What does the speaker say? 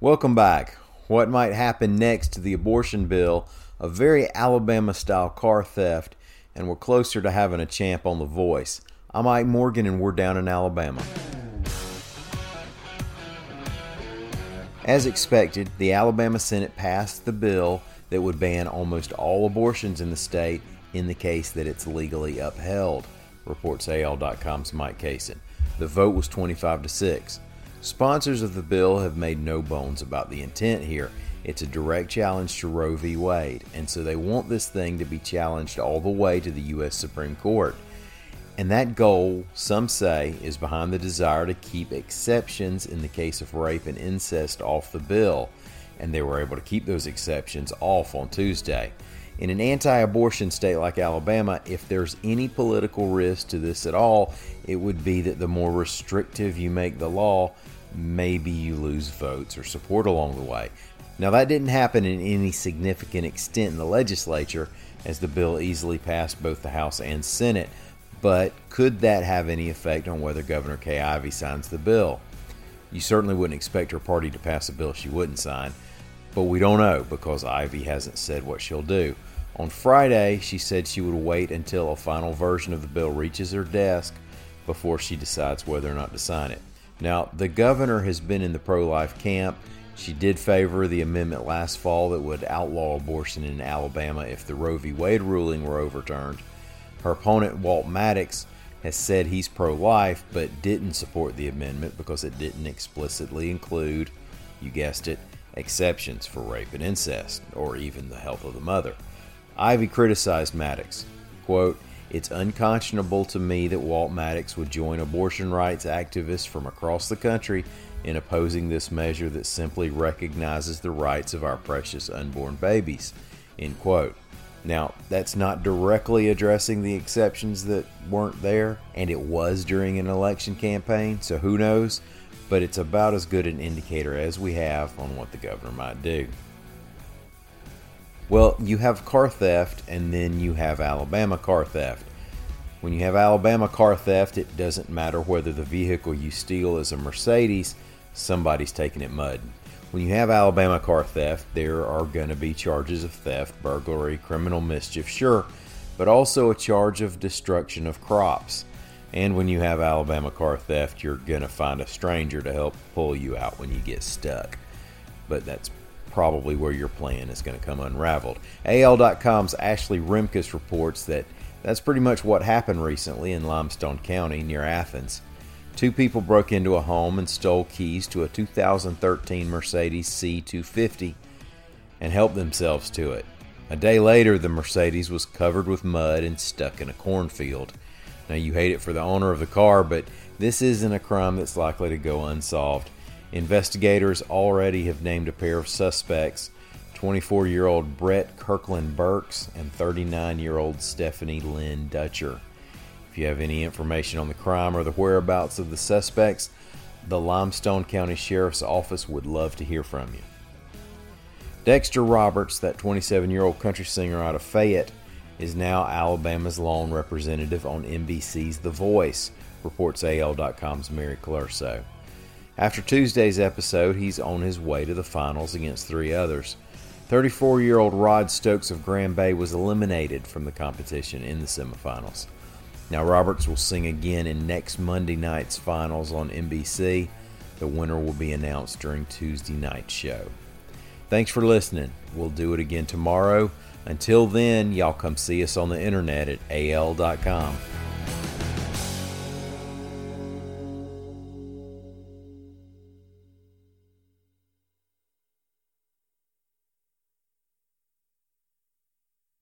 Welcome back. What might happen next to the abortion bill? A very Alabama style car theft, and we're closer to having a champ on The Voice. I'm Ike Morgan, and we're down in Alabama. As expected, the Alabama Senate passed the bill that would ban almost all abortions in the state in the case that it's legally upheld, reports AL.com's Mike Cason. The vote was 25 to 6. Sponsors of the bill have made no bones about the intent here. It's a direct challenge to Roe v. Wade, and so they want this thing to be challenged all the way to the U.S. Supreme Court. And that goal, some say, is behind the desire to keep exceptions in the case of rape and incest off the bill. And they were able to keep those exceptions off on Tuesday. In an anti abortion state like Alabama, if there's any political risk to this at all, it would be that the more restrictive you make the law, maybe you lose votes or support along the way. Now, that didn't happen in any significant extent in the legislature, as the bill easily passed both the House and Senate. But could that have any effect on whether Governor Kay Ivey signs the bill? You certainly wouldn't expect her party to pass a bill she wouldn't sign, but we don't know because Ivey hasn't said what she'll do. On Friday, she said she would wait until a final version of the bill reaches her desk before she decides whether or not to sign it. Now, the governor has been in the pro life camp. She did favor the amendment last fall that would outlaw abortion in Alabama if the Roe v. Wade ruling were overturned. Her opponent, Walt Maddox, has said he's pro life but didn't support the amendment because it didn't explicitly include, you guessed it, exceptions for rape and incest, or even the health of the mother. Ivey criticized Maddox. Quote, It's unconscionable to me that Walt Maddox would join abortion rights activists from across the country in opposing this measure that simply recognizes the rights of our precious unborn babies. End quote. Now, that's not directly addressing the exceptions that weren't there, and it was during an election campaign, so who knows? But it's about as good an indicator as we have on what the governor might do. Well, you have car theft, and then you have Alabama car theft. When you have Alabama car theft, it doesn't matter whether the vehicle you steal is a Mercedes, somebody's taking it mud. When you have Alabama car theft, there are going to be charges of theft, burglary, criminal mischief, sure, but also a charge of destruction of crops. And when you have Alabama car theft, you're going to find a stranger to help pull you out when you get stuck. But that's probably where your plan is going to come unraveled. AL.com's Ashley Remkus reports that that's pretty much what happened recently in Limestone County near Athens. Two people broke into a home and stole keys to a 2013 Mercedes C250 and helped themselves to it. A day later, the Mercedes was covered with mud and stuck in a cornfield. Now, you hate it for the owner of the car, but this isn't a crime that's likely to go unsolved. Investigators already have named a pair of suspects 24 year old Brett Kirkland Burks and 39 year old Stephanie Lynn Dutcher. If you have any information on the crime or the whereabouts of the suspects, the Limestone County Sheriff's Office would love to hear from you. Dexter Roberts, that 27 year old country singer out of Fayette, is now Alabama's lone representative on NBC's The Voice, reports AL.com's Mary Colurso. After Tuesday's episode, he's on his way to the finals against three others. 34 year old Rod Stokes of Grand Bay was eliminated from the competition in the semifinals. Now, Roberts will sing again in next Monday night's finals on NBC. The winner will be announced during Tuesday night's show. Thanks for listening. We'll do it again tomorrow. Until then, y'all come see us on the internet at al.com.